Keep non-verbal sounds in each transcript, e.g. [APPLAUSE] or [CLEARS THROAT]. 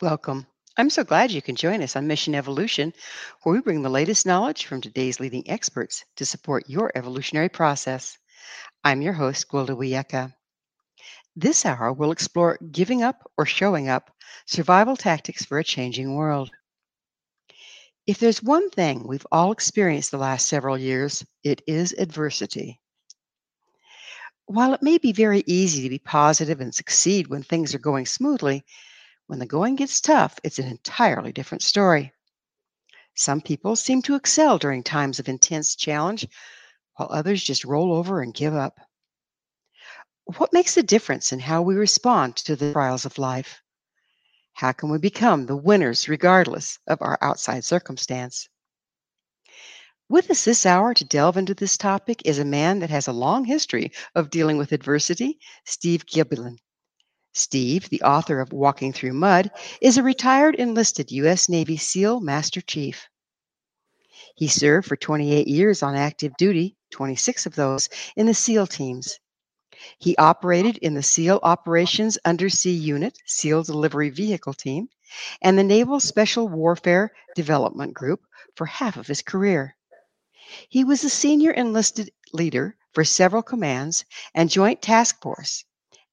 Welcome. I'm so glad you can join us on Mission Evolution, where we bring the latest knowledge from today's leading experts to support your evolutionary process. I'm your host, Gwilda Wiyaka. This hour, we'll explore giving up or showing up survival tactics for a changing world. If there's one thing we've all experienced the last several years, it is adversity. While it may be very easy to be positive and succeed when things are going smoothly, when the going gets tough, it's an entirely different story. Some people seem to excel during times of intense challenge, while others just roll over and give up. What makes the difference in how we respond to the trials of life? How can we become the winners regardless of our outside circumstance? With us this hour to delve into this topic is a man that has a long history of dealing with adversity, Steve Giblin. Steve, the author of Walking Through Mud, is a retired enlisted U.S. Navy SEAL Master Chief. He served for 28 years on active duty, 26 of those in the SEAL teams. He operated in the SEAL Operations Undersea Unit, SEAL Delivery Vehicle Team, and the Naval Special Warfare Development Group for half of his career. He was a senior enlisted leader for several commands and Joint Task Force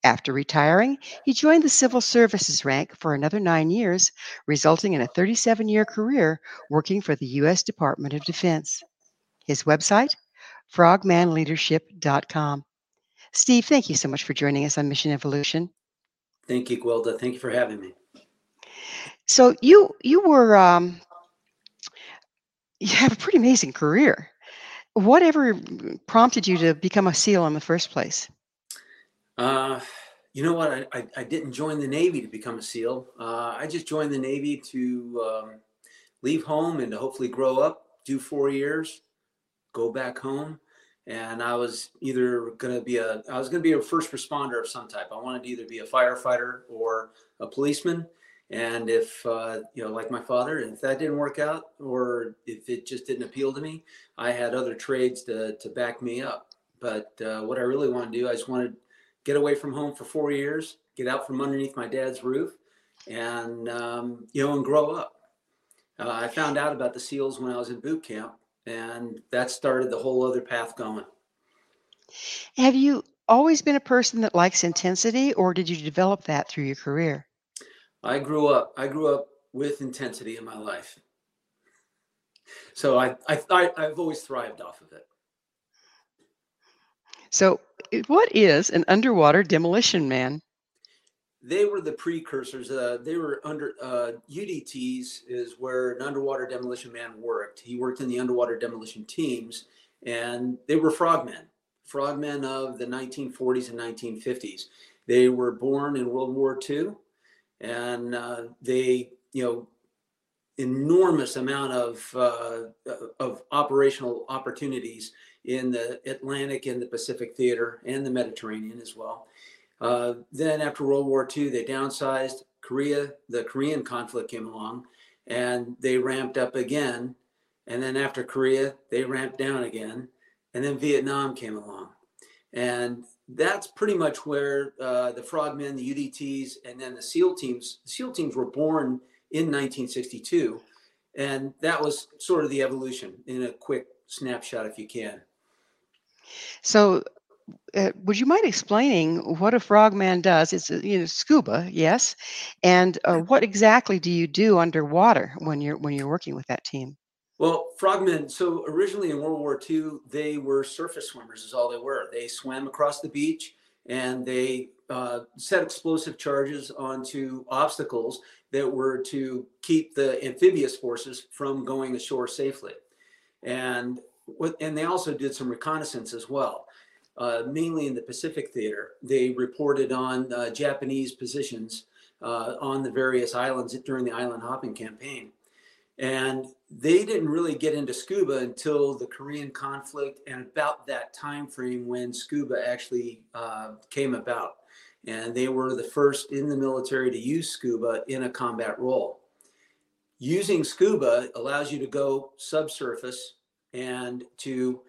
after retiring, he joined the civil services rank for another nine years, resulting in a 37 year career working for the U.S. Department of Defense. His website, frogmanleadership.com. Steve, thank you so much for joining us on Mission Evolution. Thank you, Gwilda. Thank you for having me. So you you were um, you have a pretty amazing career. Whatever prompted you to become a SEAL in the first place? Uh, you know what? I, I, I, didn't join the Navy to become a SEAL. Uh, I just joined the Navy to um, leave home and to hopefully grow up, do four years, go back home. And I was either going to be a, I was going to be a first responder of some type. I wanted to either be a firefighter or a policeman. And if, uh, you know, like my father, if that didn't work out or if it just didn't appeal to me, I had other trades to, to back me up. But uh, what I really wanted to do, I just wanted get away from home for four years, get out from underneath my dad's roof, and um, you know, and grow up. Uh, I found out about the SEALs when I was in boot camp, and that started the whole other path going. Have you always been a person that likes intensity, or did you develop that through your career? I grew up. I grew up with intensity in my life, so I, I, I I've always thrived off of it. So, what is an underwater demolition man? They were the precursors. Uh, they were under uh, UDTs is where an underwater demolition man worked. He worked in the underwater demolition teams, and they were frogmen, frogmen of the 1940s and 1950s. They were born in World War II, and uh, they, you know, enormous amount of uh, of operational opportunities in the Atlantic and the Pacific theater and the Mediterranean as well. Uh, then after World War II, they downsized. Korea, the Korean conflict came along, and they ramped up again. And then after Korea, they ramped down again. And then Vietnam came along, and that's pretty much where uh, the Frogmen, the UDTs, and then the SEAL teams. The SEAL teams were born in 1962, and that was sort of the evolution in a quick snapshot, if you can. So, uh, would you mind explaining what a frogman does? It's uh, you know scuba, yes, and uh, what exactly do you do underwater when you're when you're working with that team? Well, frogmen. So originally in World War II, they were surface swimmers. Is all they were. They swam across the beach and they uh, set explosive charges onto obstacles that were to keep the amphibious forces from going ashore safely. And and they also did some reconnaissance as well, uh, mainly in the Pacific theater. They reported on uh, Japanese positions uh, on the various islands during the island hopping campaign. And they didn't really get into scuba until the Korean conflict and about that time frame when scuba actually uh, came about. And they were the first in the military to use scuba in a combat role. Using scuba allows you to go subsurface and to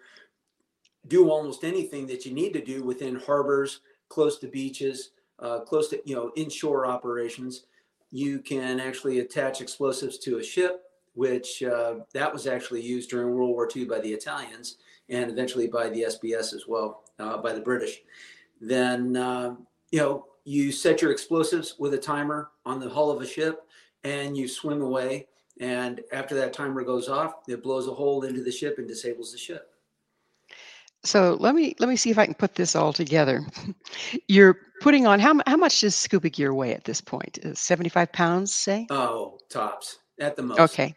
do almost anything that you need to do within harbors, close to beaches, uh, close to you know inshore operations. You can actually attach explosives to a ship, which uh, that was actually used during World War II by the Italians and eventually by the SBS as well, uh, by the British. Then uh, you know you set your explosives with a timer on the hull of a ship, and you swim away. And after that timer goes off, it blows a hole into the ship and disables the ship. So let me let me see if I can put this all together. [LAUGHS] You're putting on how how much does scuba gear weigh at this point? Uh, Seventy five pounds, say? Oh, tops at the most. Okay.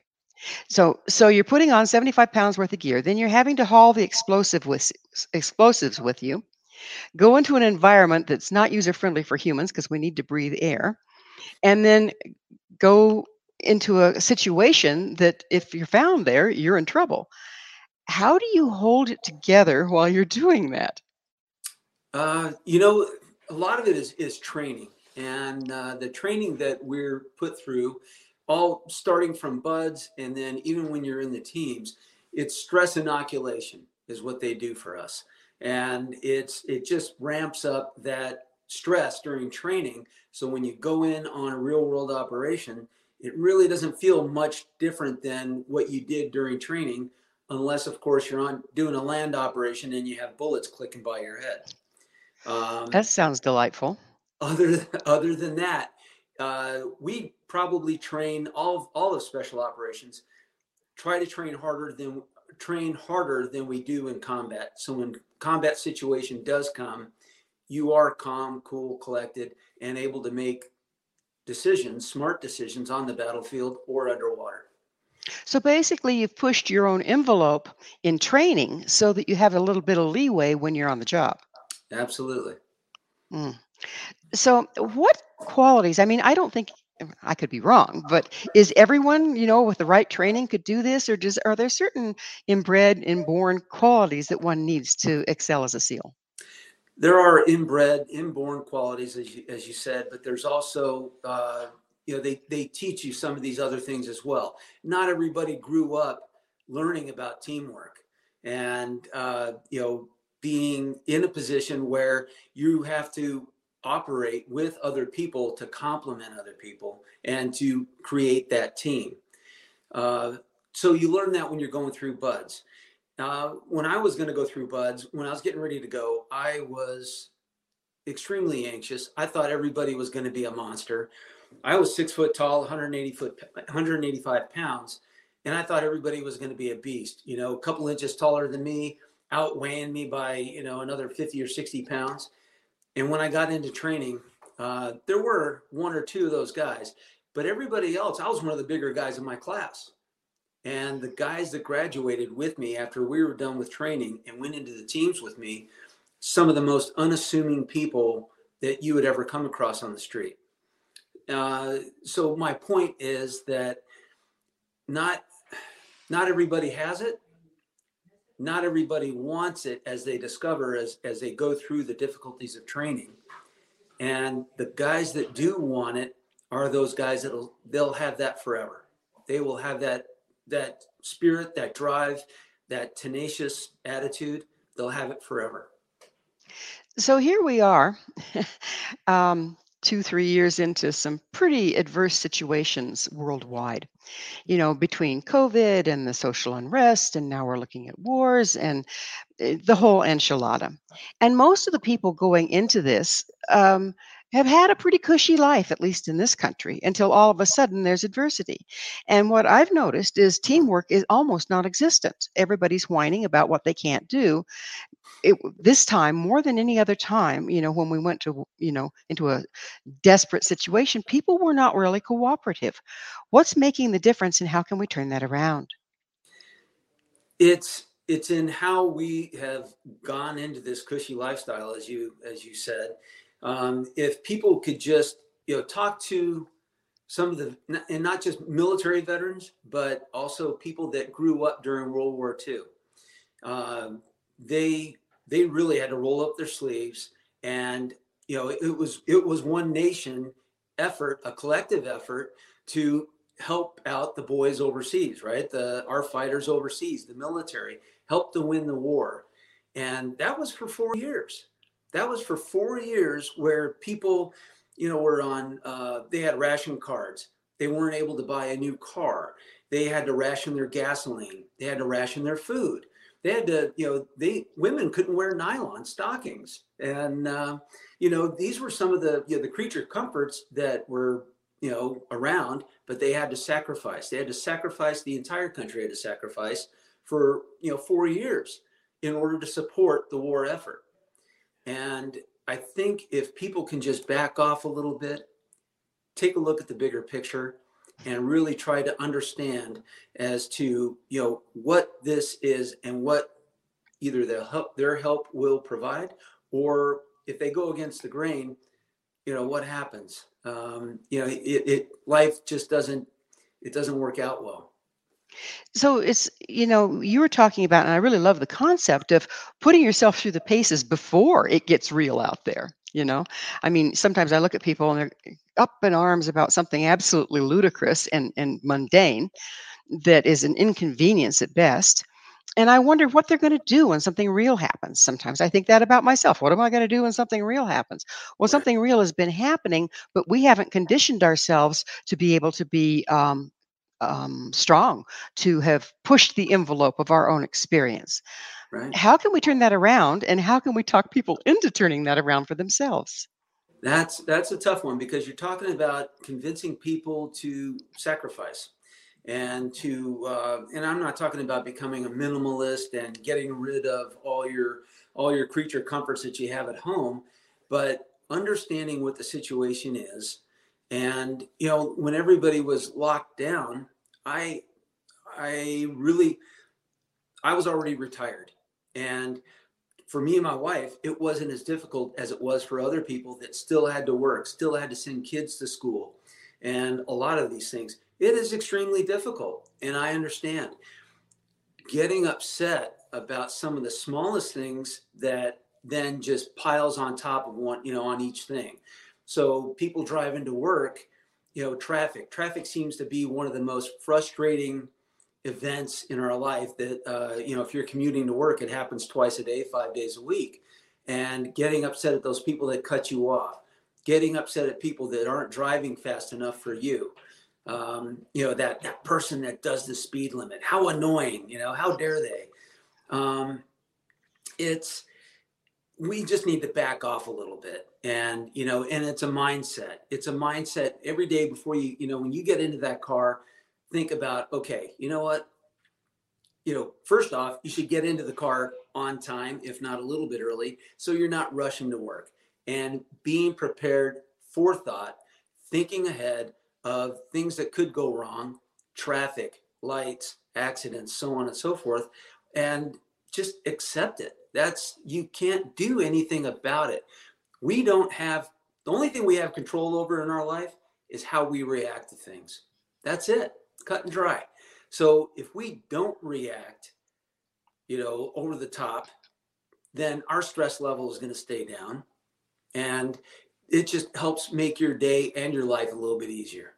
So so you're putting on seventy five pounds worth of gear. Then you're having to haul the explosive with explosives with you. Go into an environment that's not user friendly for humans because we need to breathe air, and then go into a situation that if you're found there, you're in trouble. How do you hold it together while you're doing that? Uh, you know, a lot of it is is training, and uh, the training that we're put through, all starting from BUD/S, and then even when you're in the teams, it's stress inoculation is what they do for us, and it's it just ramps up that stress during training. So when you go in on a real world operation, it really doesn't feel much different than what you did during training unless of course you're on doing a land operation and you have bullets clicking by your head. Um, that sounds delightful. Other other than that, uh, we probably train all all of special operations. Try to train harder than train harder than we do in combat. So when combat situation does come, you are calm, cool, collected, and able to make decisions, smart decisions on the battlefield or underwater. So basically, you've pushed your own envelope in training so that you have a little bit of leeway when you're on the job. Absolutely. Mm. So, what qualities? I mean, I don't think I could be wrong, but is everyone, you know, with the right training could do this, or does are there certain inbred, inborn qualities that one needs to excel as a SEAL? There are inbred, inborn qualities, as you, as you said, but there's also uh, you know they they teach you some of these other things as well. Not everybody grew up learning about teamwork and uh, you know being in a position where you have to operate with other people to complement other people and to create that team. Uh, so you learn that when you're going through BUD/S uh, when i was going to go through BUD/S when i was getting ready to go i was extremely anxious i thought everybody was going to be a monster I was six foot tall, 180 foot, 185 pounds, and I thought everybody was going to be a beast. You know, a couple inches taller than me, outweighing me by you know another 50 or 60 pounds. And when I got into training, uh, there were one or two of those guys, but everybody else, I was one of the bigger guys in my class. And the guys that graduated with me after we were done with training and went into the teams with me, some of the most unassuming people that you would ever come across on the street. Uh, so my point is that not not everybody has it. Not everybody wants it as they discover as as they go through the difficulties of training. And the guys that do want it are those guys that'll they'll have that forever. They will have that that spirit, that drive, that tenacious attitude. They'll have it forever. So here we are. [LAUGHS] um, two, three years into some pretty adverse situations worldwide. You know, between COVID and the social unrest, and now we're looking at wars and eh, the whole enchilada. And most of the people going into this um, have had a pretty cushy life, at least in this country, until all of a sudden there's adversity. And what I've noticed is teamwork is almost non existent. Everybody's whining about what they can't do it, this time more than any other time you know when we went to you know into a desperate situation people were not really cooperative what's making the difference and how can we turn that around it's it's in how we have gone into this cushy lifestyle as you as you said um, if people could just you know talk to some of the and not just military veterans, but also people that grew up during World War II. Um, they they really had to roll up their sleeves, and you know it was it was one nation effort, a collective effort to help out the boys overseas, right? The our fighters overseas, the military, helped to win the war. And that was for four years. That was for four years where people, you know, were on uh, they had ration cards. They weren't able to buy a new car. They had to ration their gasoline. They had to ration their food. They had to, you know, they women couldn't wear nylon stockings, and uh, you know these were some of the you know the creature comforts that were you know around but they had to sacrifice. They had to sacrifice. The entire country had to sacrifice for you know four years in order to support the war effort. And I think if people can just back off a little bit, take a look at the bigger picture, and really try to understand as to you know what this is and what either their help, their help will provide, or if they go against the grain, you know what happens? Um, you know it, it life just doesn't it doesn't work out well so it's you know you were talking about and i really love the concept of putting yourself through the paces before it gets real out there you know i mean sometimes i look at people and they're up in arms about something absolutely ludicrous and, and mundane that is an inconvenience at best and I wonder what they're going to do when something real happens. Sometimes I think that about myself. What am I going to do when something real happens? Well, something real has been happening, but we haven't conditioned ourselves to be able to be um, um, strong, to have pushed the envelope of our own experience. Right. How can we turn that around, and how can we talk people into turning that around for themselves? That's that's a tough one because you're talking about convincing people to sacrifice and to uh, and i'm not talking about becoming a minimalist and getting rid of all your all your creature comforts that you have at home but understanding what the situation is and you know when everybody was locked down i i really i was already retired and for me and my wife it wasn't as difficult as it was for other people that still had to work still had to send kids to school and a lot of these things it is extremely difficult. And I understand getting upset about some of the smallest things that then just piles on top of one, you know, on each thing. So people driving to work, you know, traffic. Traffic seems to be one of the most frustrating events in our life that, uh, you know, if you're commuting to work, it happens twice a day, five days a week. And getting upset at those people that cut you off, getting upset at people that aren't driving fast enough for you um, you know that that person that does the speed limit how annoying you know how dare they um, it's we just need to back off a little bit and you know and it's a mindset. It's a mindset every day before you you know when you get into that car think about okay you know what? You know first off you should get into the car on time if not a little bit early so you're not rushing to work. And being prepared forethought thinking ahead of things that could go wrong, traffic, lights, accidents, so on and so forth, and just accept it. That's you can't do anything about it. We don't have the only thing we have control over in our life is how we react to things. That's it, cut and dry. So if we don't react, you know, over the top, then our stress level is going to stay down. And it just helps make your day and your life a little bit easier.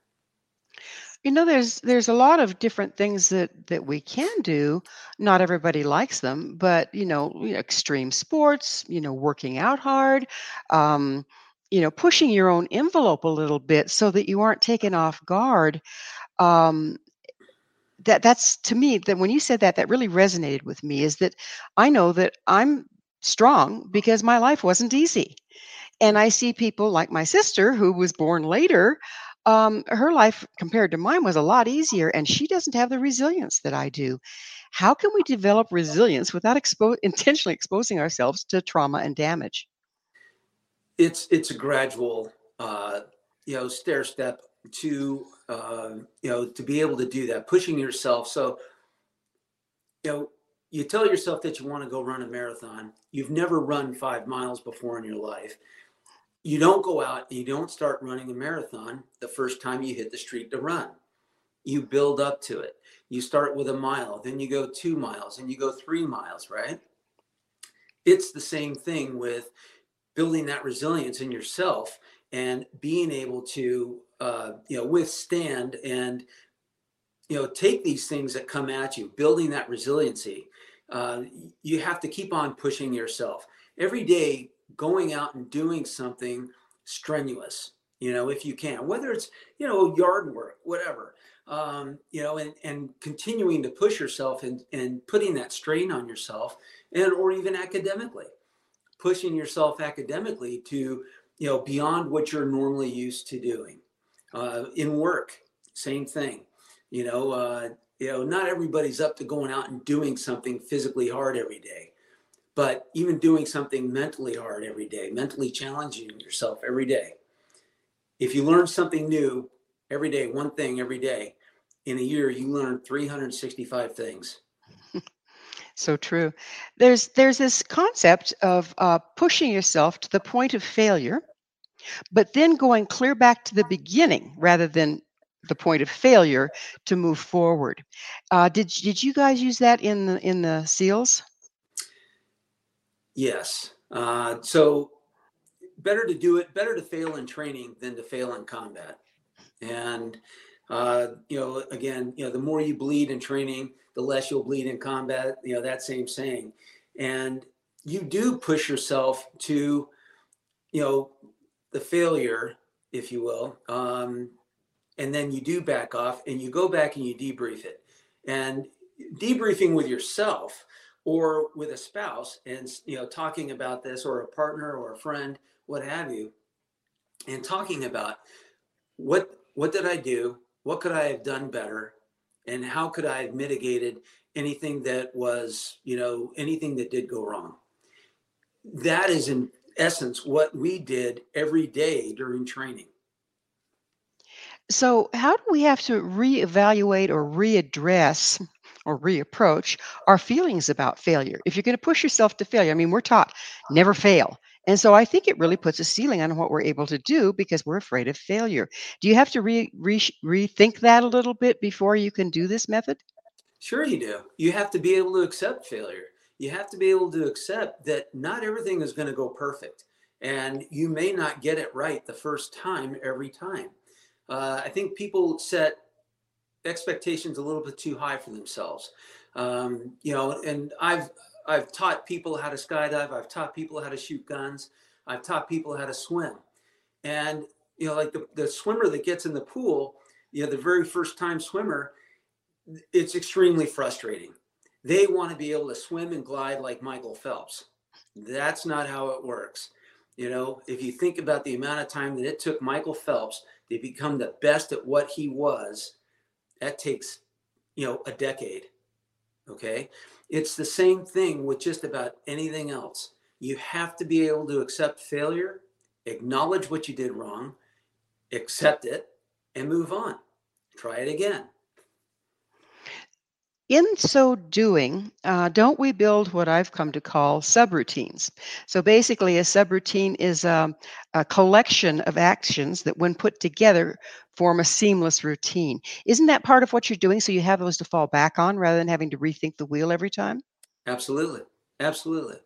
You know, there's there's a lot of different things that that we can do. Not everybody likes them, but you know, extreme sports, you know, working out hard, um, you know, pushing your own envelope a little bit so that you aren't taken off guard. Um, that that's to me that when you said that, that really resonated with me. Is that I know that I'm strong because my life wasn't easy. And I see people like my sister who was born later um, her life compared to mine was a lot easier, and she doesn't have the resilience that I do. How can we develop resilience without expo- [LAUGHS] intentionally exposing ourselves to trauma and damage? It's it's a gradual, uh, you know, stair step to uh, you know to be able to do that, pushing yourself. So, you know, you tell yourself that you want to go run a marathon. You've never run five miles before in your life you don't go out and you don't start running a marathon the first time you hit the street to run. You build up to it. You start with a mile, then you go two miles, and you go three miles, right? It's the same thing with building that resilience in yourself and being able to, uh, you know, withstand and, you know, take these things that come at you, building that resiliency. Uh, you have to keep on pushing yourself every day going out and doing something strenuous you know if you can whether it's you know yard work whatever um, you know and and continuing to push yourself and and putting that strain on yourself and or even academically pushing yourself academically to you know beyond what you're normally used to doing uh, in work same thing you know uh, you know not everybody's up to going out and doing something physically hard every day but even doing something mentally hard every day, mentally challenging yourself every day. If you learn something new every day, one thing every day, in a year you learn 365 things. [LAUGHS] so true. There's there's this concept of uh, pushing yourself to the point of failure, but then going clear back to the beginning rather than the point of failure to move forward. Uh, did did you guys use that in the in the SEALs? Yes. Uh, so better to do it, better to fail in training than to fail in combat. And, uh, you know, again, you know, the more you bleed in training, the less you'll bleed in combat, you know, that same saying. And you do push yourself to, you know, the failure, if you will. Um, and then you do back off and you go back and you debrief it. And debriefing with yourself or with a spouse and you know talking about this or a partner or a friend what have you and talking about what what did i do? What could i have done better? And how could i have mitigated anything that was you know anything that did go wrong? That is in essence what we did every day during training. So how do we have to reevaluate or readdress or reapproach our feelings about failure. If you're going to push yourself to failure, I mean, we're taught never fail. And so I think it really puts a ceiling on what we're able to do because we're afraid of failure. Do you have to re, re, rethink that a little bit before you can do this method? Sure, you do. You have to be able to accept failure. You have to be able to accept that not everything is going to go perfect. And you may not get it right the first time every time. Uh, I think people set expectations a little bit too high for themselves. Um, you know, and I've I've taught people how to skydive. I've taught people how to shoot guns. I've taught people how to swim. And you know, like the, the swimmer that gets in the pool, you know, the very first time swimmer, it's extremely frustrating. They want to be able to swim and glide like Michael Phelps. That's not how it works. You know, if you think about the amount of time that it took Michael Phelps to become the best at what he was, that takes you know a decade okay? It's the same thing with just about anything else. You have to be able to accept failure acknowledge what you did wrong accept it and move on. Try it again in so doing, uh, don't we build what I've come to call subroutines? So basically, a subroutine is um, a collection of actions that, when put together, form a seamless routine. Isn't that part of what you're doing? So you have those to fall back on rather than having to rethink the wheel every time? Absolutely. Absolutely.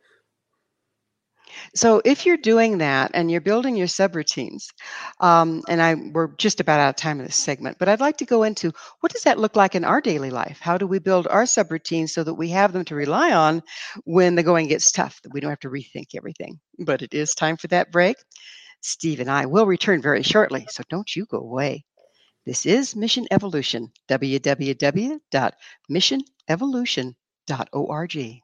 So if you're doing that and you're building your subroutines, um, and I we're just about out of time in this segment, but I'd like to go into what does that look like in our daily life? How do we build our subroutines so that we have them to rely on when the going gets tough, that we don't have to rethink everything? But it is time for that break. Steve and I will return very shortly, so don't you go away. This is Mission Evolution, www.missionevolution.org.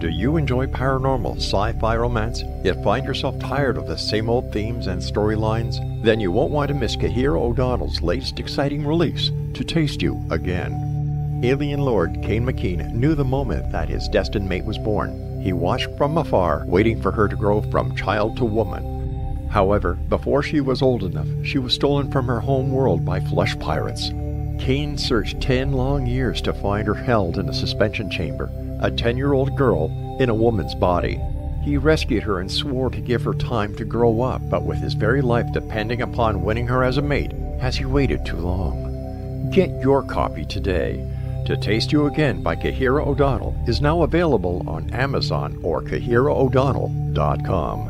Do you enjoy paranormal, sci fi romance, yet find yourself tired of the same old themes and storylines? Then you won't want to miss Kahira O'Donnell's latest exciting release, To Taste You Again. Alien Lord Kane McKean knew the moment that his destined mate was born. He watched from afar, waiting for her to grow from child to woman. However, before she was old enough, she was stolen from her home world by flesh pirates. Kane searched ten long years to find her held in a suspension chamber a 10 year old girl in a woman's body. He rescued her and swore to give her time to grow up, but with his very life depending upon winning her as a mate, has he waited too long? Get your copy today. To Taste You Again by Kahira O'Donnell is now available on Amazon or KahiraO'Donnell.com.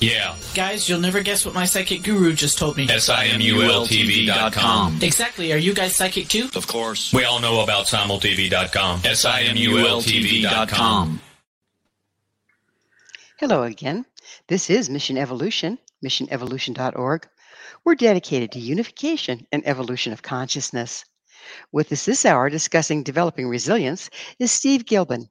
Yeah. Guys, you'll never guess what my psychic guru just told me. S-I-M-U-L-T-V.com. Exactly. Are you guys psychic too? Of course. We all know about simultv.com. S-I-M-U-L-T-V.com. Hello again. This is Mission Evolution, missionevolution.org. We're dedicated to unification and evolution of consciousness. With us this hour discussing developing resilience is Steve Giblin.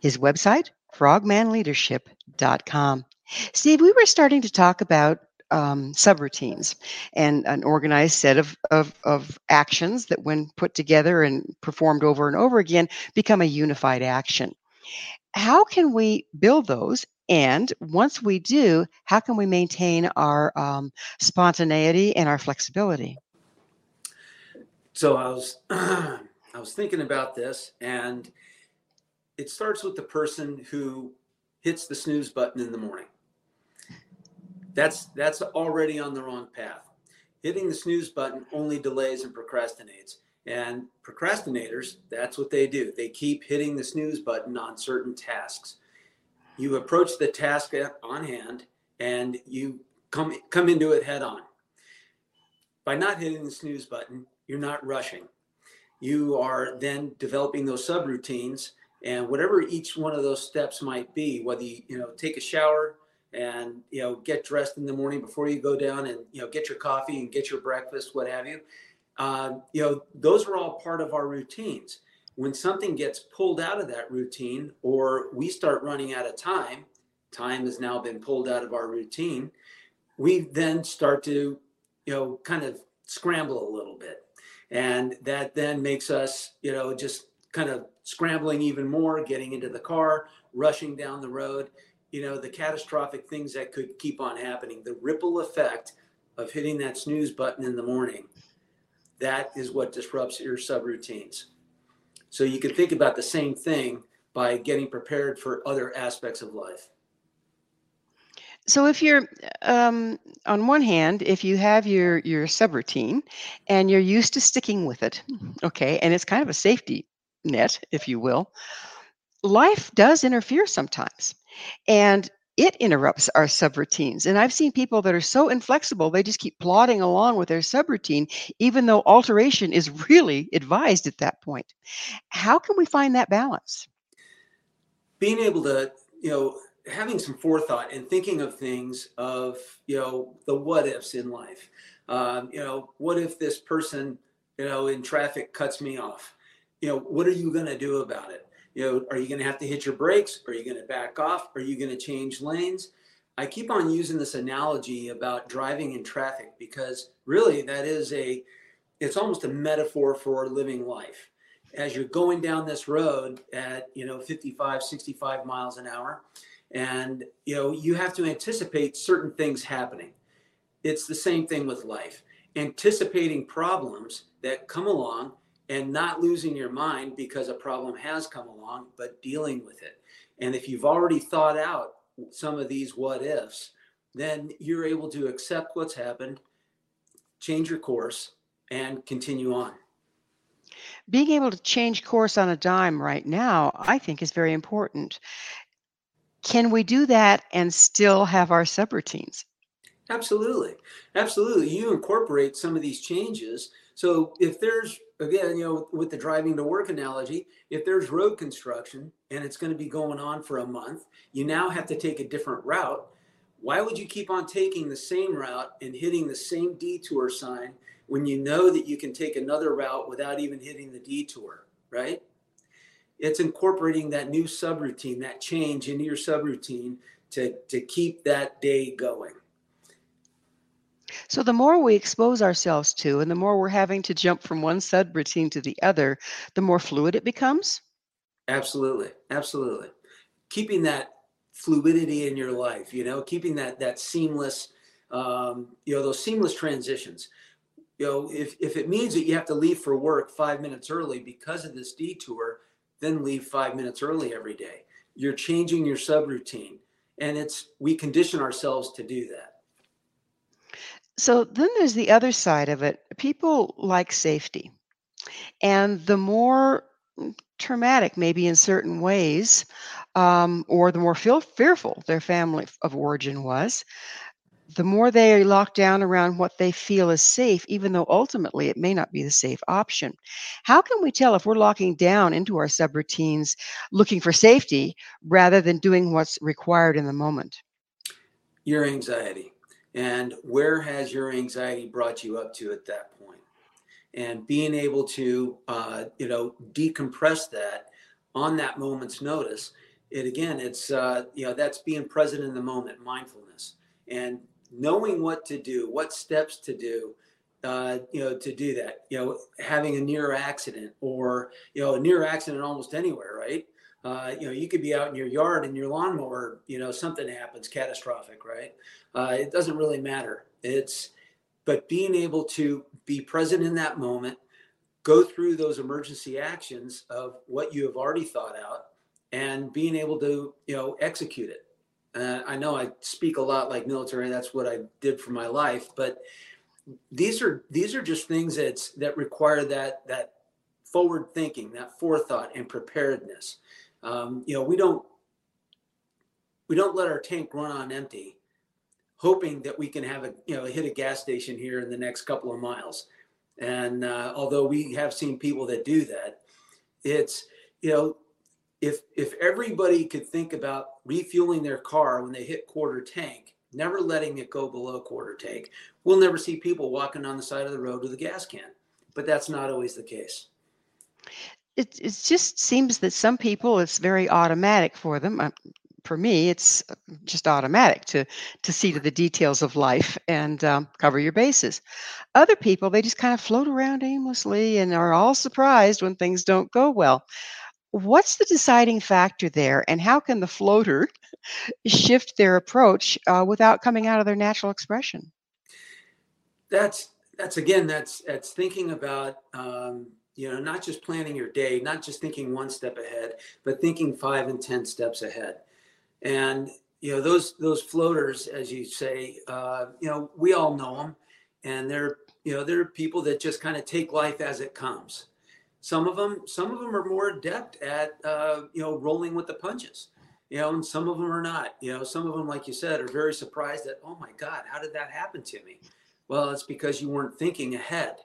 His website, frogmanleadership.com. Steve, we were starting to talk about um, subroutines and an organized set of, of, of actions that, when put together and performed over and over again, become a unified action. How can we build those? And once we do, how can we maintain our um, spontaneity and our flexibility? So I was [CLEARS THROAT] I was thinking about this, and it starts with the person who hits the snooze button in the morning. That's that's already on the wrong path. Hitting the snooze button only delays and procrastinates. And procrastinators, that's what they do. They keep hitting the snooze button on certain tasks. You approach the task on hand and you come come into it head on. By not hitting the snooze button, you're not rushing. You are then developing those subroutines and whatever each one of those steps might be, whether you, you know, take a shower, and you know get dressed in the morning before you go down and you know get your coffee and get your breakfast what have you. Uh, you know those are all part of our routines. When something gets pulled out of that routine or we start running out of time time has now been pulled out of our routine we then start to you know kind of scramble a little bit. And that then makes us you know just kind of scrambling even more getting into the car rushing down the road you know the catastrophic things that could keep on happening the ripple effect of hitting that snooze button in the morning that is what disrupts your subroutines. So you can think about the same thing by getting prepared for other aspects of life. So if you're um, on one hand if you have your your subroutine and you're used to sticking with it okay and it's kind of a safety net if you will life does interfere sometimes and it interrupts our subroutines. And I've seen people that are so inflexible, they just keep plodding along with their subroutine, even though alteration is [LAUGHS] really advised at that point. How can we find that balance? Being able to, you know, having some forethought and thinking of things of, you know, the what ifs in life. Um, you know, what if this person, you know, in traffic cuts me off? You know, what are you going to do about it? You know, are you going to have to hit your brakes? Are you going to back off? Are you going to change lanes? I keep on using this analogy about driving in traffic because really that is a, it's almost a metaphor for living life. As you're going down this road at, you know, 55, 65 miles an hour, and, you know, you have to anticipate certain things happening. It's the same thing with life. Anticipating problems that come along and not losing your mind because a problem has come along, but dealing with it. And if you've already thought out some of these what ifs, then you're able to accept what's happened, change your course, and continue on. Being able to change course on a dime right now, I think, is very important. Can we do that and still have our subroutines? Absolutely. Absolutely. You incorporate some of these changes. So if there's, again, you know, with the driving to work analogy, if there's road construction and it's going to be going on for a month, you now have to take a different route. Why would you keep on taking the same route and hitting the same detour sign when you know that you can take another route without even hitting the detour, right? It's incorporating that new subroutine, that change into your subroutine to, to keep that day going. So the more we expose ourselves to, and the more we're having to jump from one subroutine to the other, the more fluid it becomes. Absolutely, absolutely. Keeping that fluidity in your life, you know, keeping that that seamless, um, you know, those seamless transitions. You know, if if it means that you have to leave for work five minutes early because of this detour, then leave five minutes early every day. You're changing your subroutine, and it's we condition ourselves to do that. So then there's the other side of it. People like safety. And the more mm, traumatic, maybe in certain ways, um, or the more feel, fearful their family of origin was, the more they are locked down around what they feel is safe, even though ultimately it may not be the safe option. How can we tell if we're locking down into our subroutines looking for safety rather than doing what's required in the moment? Your anxiety and where has your anxiety brought you up to at that point? And being able to uh, you know decompress that on that moment's notice it again it's uh, you know that's being present in the moment mindfulness. And knowing what to do what steps to do uh, you know to do that you know having a near accident or you know a near accident almost anywhere right uh, you know, you could be out in your yard and your lawnmower, you know, something happens catastrophic, right? Uh, it doesn't really matter. It's, but being able to be present in that moment, go through those emergency actions of what you have already thought out, and being able to, you know, execute it. Uh, I know I speak a lot like military. That's what I did for my life, but these are these are just things that's that require that that forward thinking, that forethought, and preparedness. Um, you know, we don't we don't let our tank run on empty, hoping that we can have a you know hit a gas station here in the next couple of miles. And uh, although we have seen people that do that, it's you know if if everybody could think about refueling their car when they hit quarter tank, never letting it go below quarter tank, we'll never see people walking on the side of the road with a gas can. But that's not always the case it, it just seems that some people it's very automatic for them uh, for me it's uh, just automatic to to see to the details of life and um, cover your bases. Other people they just kind of float around aimlessly and are all surprised when things don't go well. What's the deciding factor there and how can the floater [LAUGHS] shift their approach uh, without coming out of their natural expression? That's that's again that's that's thinking about um, you know not just planning your day not just thinking one step ahead but thinking five and ten steps ahead. And you know those those floaters as you say uh, you know we all know them and they're you know they're people that just kind of take life as it comes. Some of them some of them are more adept at uh, you know rolling with the punches you know and some of them are not. You know some of them like you said are very surprised that oh my god how did that happen to me? Well it's because you weren't thinking ahead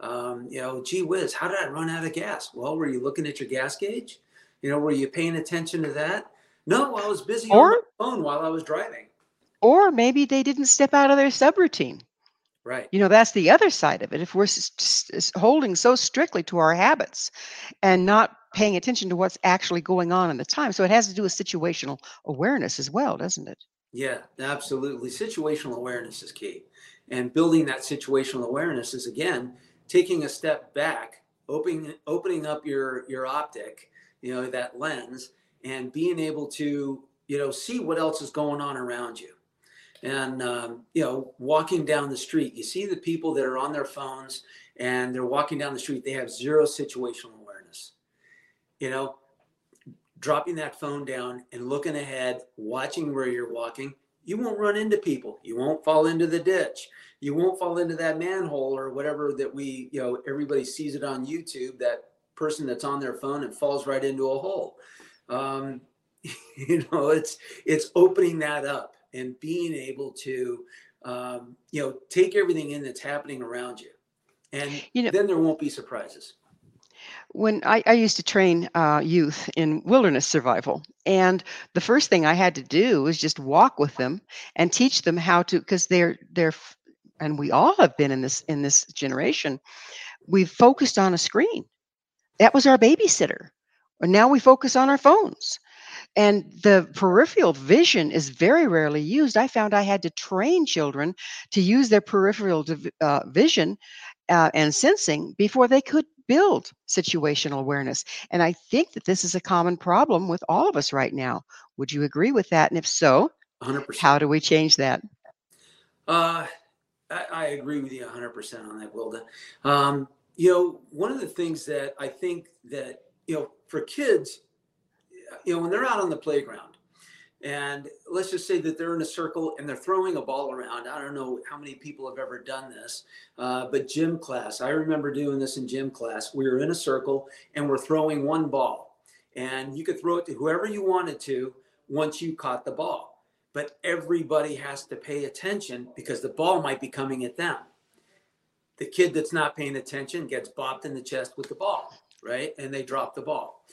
um, you know, gee whiz, how did I run out of gas? Well, were you looking at your gas gauge? You know, were you paying attention to that? No, I was busy or, on my phone while I was driving. Or maybe they didn't step out of their subroutine. Right. You know, that's the other side of it. If we're holding so strictly to our habits and not paying attention to what's actually going on in the time. So it has to do with situational awareness as well, doesn't it? Yeah, absolutely. Situational awareness is key. And building that situational awareness is, again, taking a step back, opening opening up your your optic, you know, that lens, and being able to you know see what else is going on around you. And um, you know, walking down the street, you see the people that are on their phones and they're walking down the street. They have zero situational awareness. You know, dropping that phone down and looking ahead, watching where you're walking, you won't run into people. You won't fall into the ditch you won't fall into that manhole or whatever that we, you know, everybody sees it on YouTube, that person that's on their phone and falls right into a hole. Um, [LAUGHS] you know, it's it's opening that up and being able to um, you know, take everything in that's happening around you, and You know- then there won't be surprises. When I, I used to train uh, youth in wilderness survival, and the first thing I had to do was just walk with them and teach them how to, because they're they're, and we all have been in this in this generation. We've focused on a screen. That was our babysitter. And now we focus on our phones. And the peripheral vision is very rarely used. I found I had to train children to use their peripheral uh, vision uh, and sensing before they could build situational awareness. And I think that this is a common problem with all of us right now. Would you agree with that? And if so, 100%. how do we change that? Uh, I, I agree with you 100% on that, Gwilda. Um, you know, one of the things that I think that, you know, for kids, you know, when they're out on the playground and let's just say that they're in a circle and they're throwing a ball around. I don't know how many people have ever done this, uh, but gym class, I remember doing this in gym class. We were in a circle and we're throwing one ball and you could throw it to whoever you wanted to once you caught the ball. But everybody has to pay attention because the ball might be coming at them. The kid that's not paying attention gets bopped in the chest with the ball, right? And they drop the ball.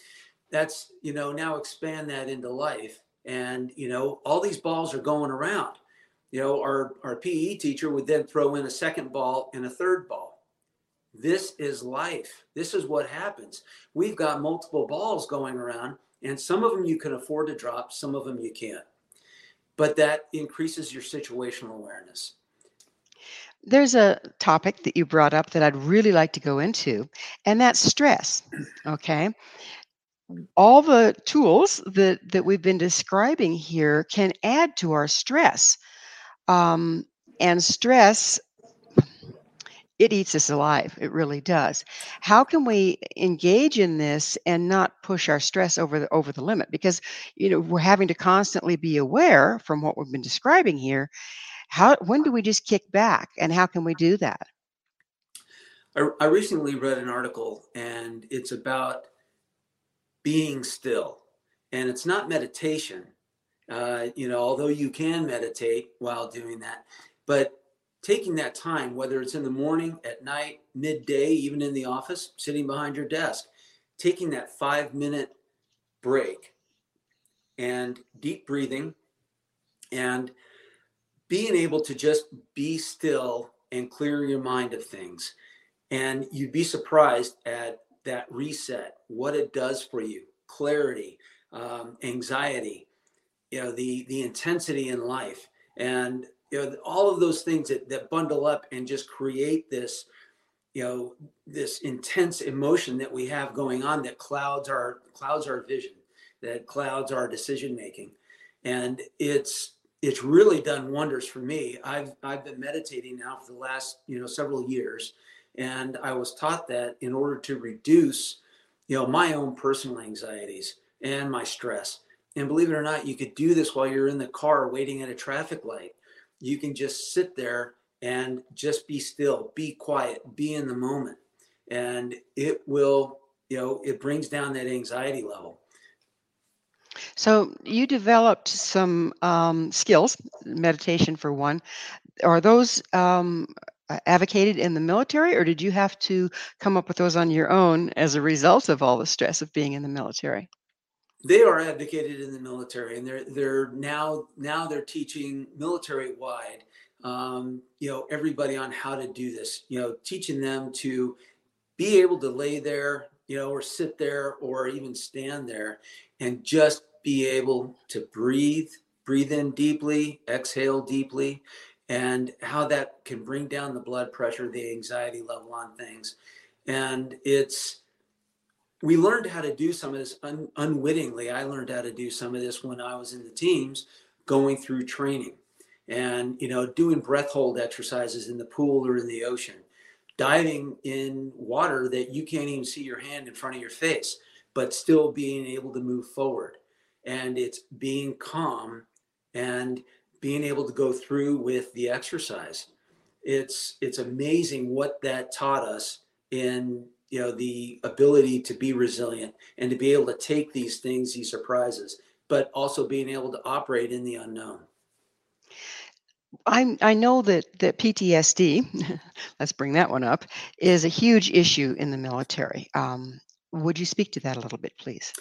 That's, you know, now expand that into life. And, you know, all these balls are going around. You know, our, our PE teacher would then throw in a second ball and a third ball. This is life. This is what happens. We've got multiple balls going around, and some of them you can afford to drop, some of them you can't. But that increases your situational awareness. There's a topic that you brought up that I'd really like to go into, and that's stress. Okay. All the tools that, that we've been describing here can add to our stress. Um, and stress, it eats us alive. It really does. How can we engage in this and not push our stress over the over the limit? Because you know we're having to constantly be aware from what we've been describing here how when do we just kick back and how can we do that I, I recently read an article, and it's about being still. And it's not meditation, uh, you know, although you can meditate while doing that, but taking that time, whether it's in the morning, at night, midday, even in the office, sitting behind your desk, taking that five minute break and deep breathing and being able to just be still and clear your mind of things. And you'd be surprised at that reset, what it does for you clarity, um, anxiety, you know, the, the intensity in life. And you know all of those things that, that bundle up and just create this you know this intense emotion that we have going on that clouds our clouds our vision that clouds our decision making. And it's it's really done wonders for me. I've i've been meditating now for the last you know several years and i was taught that in order to reduce you know my own personal anxieties and my stress and believe it or not you could do this while you're in the car waiting at a traffic light you can just sit there and just be still, be quiet, be in the moment. And it will, you know, it brings down that anxiety level. so you developed some um, skills meditation for one are those um, advocated in the military or did you have to come up with those on your own as a result of all the stress of being in the military They are advocated in the military, and they're they're now now they're teaching military wide, um, you know, everybody on how to do this. You know, teaching them to be able to lay there, you know, or sit there, or even stand there, and just be able to breathe, breathe in deeply, exhale deeply, and how that can bring down the blood pressure, the anxiety level on things. And it's, we learned how to do some of this un, unwittingly. I learned how to do some of this when I was in the teams going through training and, you know, doing breath hold exercises in the pool or in the ocean, diving in water that you can't even see your hand in front of your face, but still being able to move forward. And it's being calm and being able to go through with the exercise. It's it's amazing what that taught us in you know the ability to be resilient and to be able to take these things, these surprises, but also being able to operate in the unknown. I I know that that PTSD, [LAUGHS] let's bring that one up, is a huge issue in the military. Um, would you speak to that a little bit, please?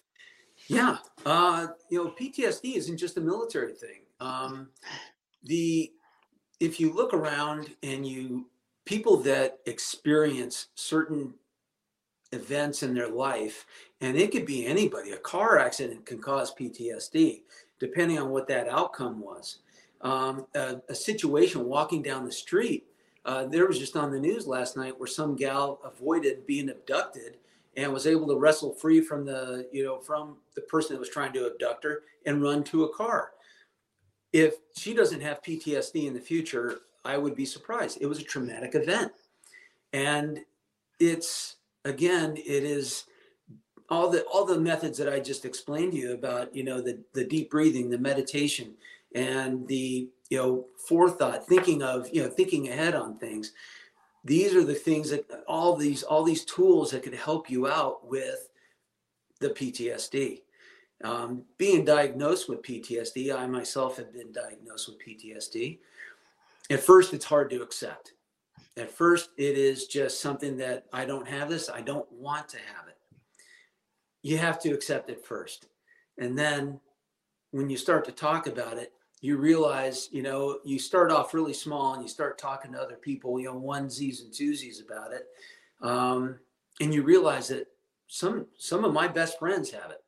Yeah, uh, you know, PTSD isn't just a military thing. Um, the if you look around and you people that experience certain events in their life, and it could be anybody. A car accident can cause PTSD, depending on what that outcome was. Um, a, a, situation walking down the street. Uh, there was just on the news last night where some gal avoided being abducted and was able to wrestle free from the you know from the person that was trying to abduct her and run to a car. If she doesn't have PTSD in the future, I would be surprised. It was a traumatic event, and it's again, it is all the all the methods that I just explained to you about, you know, the the deep breathing, the meditation, and the you know forethought, thinking of you know thinking ahead on things. These are the things that all these all these tools that could help you out with the PTSD. Um, being diagnosed with PTSD, I myself have been diagnosed with PTSD. At first, it's hard to accept. At first, it is just something that I don't have this. I don't want to have it you have to accept it first. And then when you start to talk about it, you realize, you know, you start off really small and you start talking to other people, you know, onesies and twosies about it. Um, and you realize that some some of my best friends have it.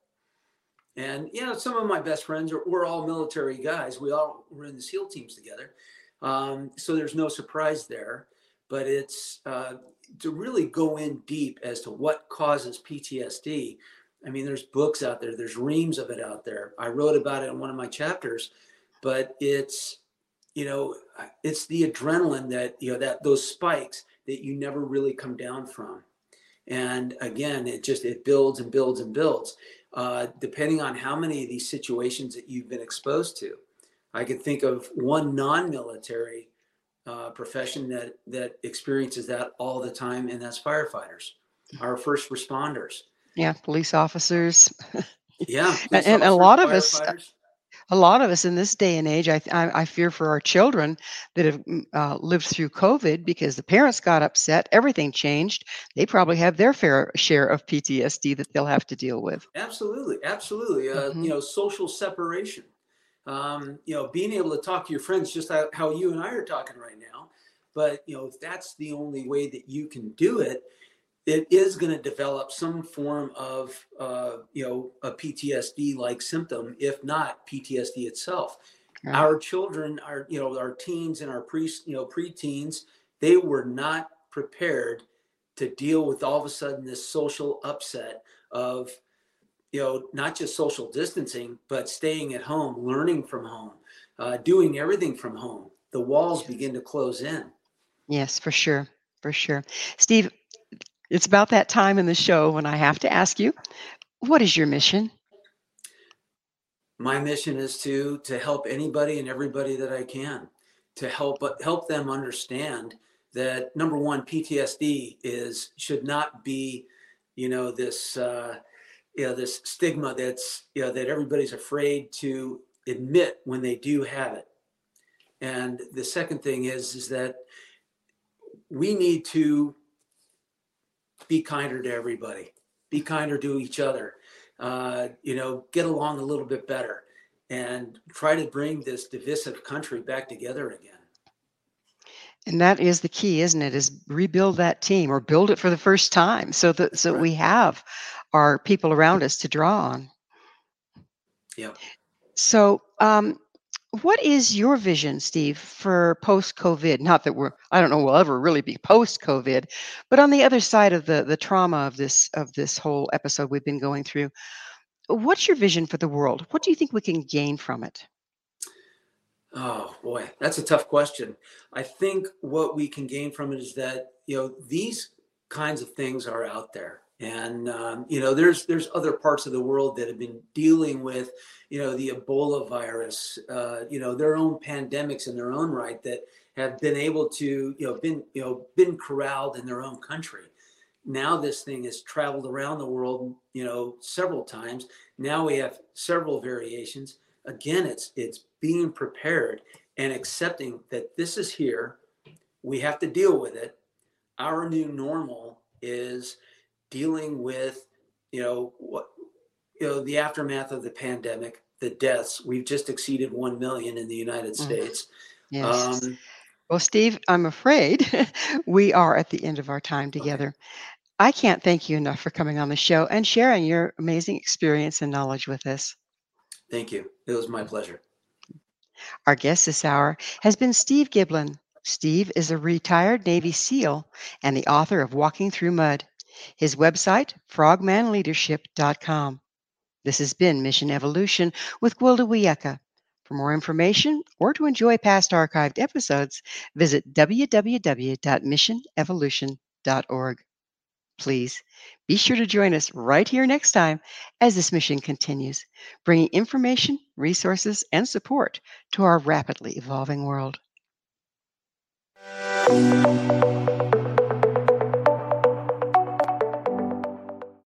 And you know, some of my best friends are we're all military guys. We all were in the SEAL teams together. Um, so there's no surprise there. But it's uh, to really go in deep as to what causes PTSD I mean, there's books out there, there's reams of it out there. I wrote about it in one of my chapters, but it's, you know, it's the adrenaline that, you know, that those spikes that you never really come down from. And again, it just, it builds and builds and builds, uh, depending on how many of these situations that you've been exposed to. I could think of one non-military uh, profession that that experiences that all the time, and that's firefighters, our first responders yeah, police officers. [LAUGHS] Yeah, and, and a lot of us, a lot of us in this day and age, I, I, I fear for our children that have mm, uh, lived through COVID because the parents got upset, everything changed. They probably have their fair share of PTSD that they'll have to deal with. Absolutely, absolutely. Uh, mm-hmm. You know, social separation. Um, you know, being able to talk to your friends just how you and I are talking right now. But you know, if that's the only way that you can do it, it is going to develop some form of uh, you know a PTSD like symptom, if not PTSD itself. Right. Our children, our you know our teens and our pre you know preteens, they were not prepared to deal with all of a sudden this social upset of you know not just social distancing but staying at home learning from home uh, doing everything from home the walls begin to close in yes for sure for sure steve it's about that time in the show when I have to ask you, what is your mission? My mission is to to help anybody and everybody that I can to help help them understand that number one PTSD is should not be you know this uh, you know this stigma that's you know that everybody's afraid to admit when they do have it and the second thing is is that we need to be kinder to everybody, be kinder to each other, uh, you know, get along a little bit better and try to bring this divisive country back together again. And that is the key, isn't it? Is rebuild that team or build it for the first time so that so right. we have our people around us to draw on. Yeah. So um, what is your vision, Steve, for post COVID? Not that we're, I don't know, we'll ever really be post COVID, but on the other side of the the trauma of this of this whole episode we've been going through, what's your vision for the world? What do you think we can gain from it? Oh boy, that's a tough question. I think what we can gain from it is that you know these kinds of things are out there and um, you know there's there's other parts of the world that have been dealing with you know the ebola virus uh, you know their own pandemics in their own right that have been able to you know been you know been corralled in their own country now this thing has traveled around the world you know several times now we have several variations again, it's it's being prepared and accepting that this is here. We have to deal with it. Our new normal is dealing with, you know, what you know, the aftermath of the pandemic, the deaths. We've just exceeded 1 million in the United Mm. States. Yes. Um, Well, Steve, I'm afraid [LAUGHS] we are at the end of our time together. I can't thank you enough for coming on the show and sharing your amazing experience and knowledge with us. thank you. It was my pleasure. Our guest this hour has been Steve Giblin. Steve is a retired Navy SEAL and the author of Walking Through Mud. His website, frogmanleadership.com. This has been Mission Evolution with Gwilda Wiyaka. For more information or to enjoy past archived episodes, visit www.missionevolution.org. Please be sure to join us right here next time as this mission continues, bringing information, resources, and support to our rapidly evolving world.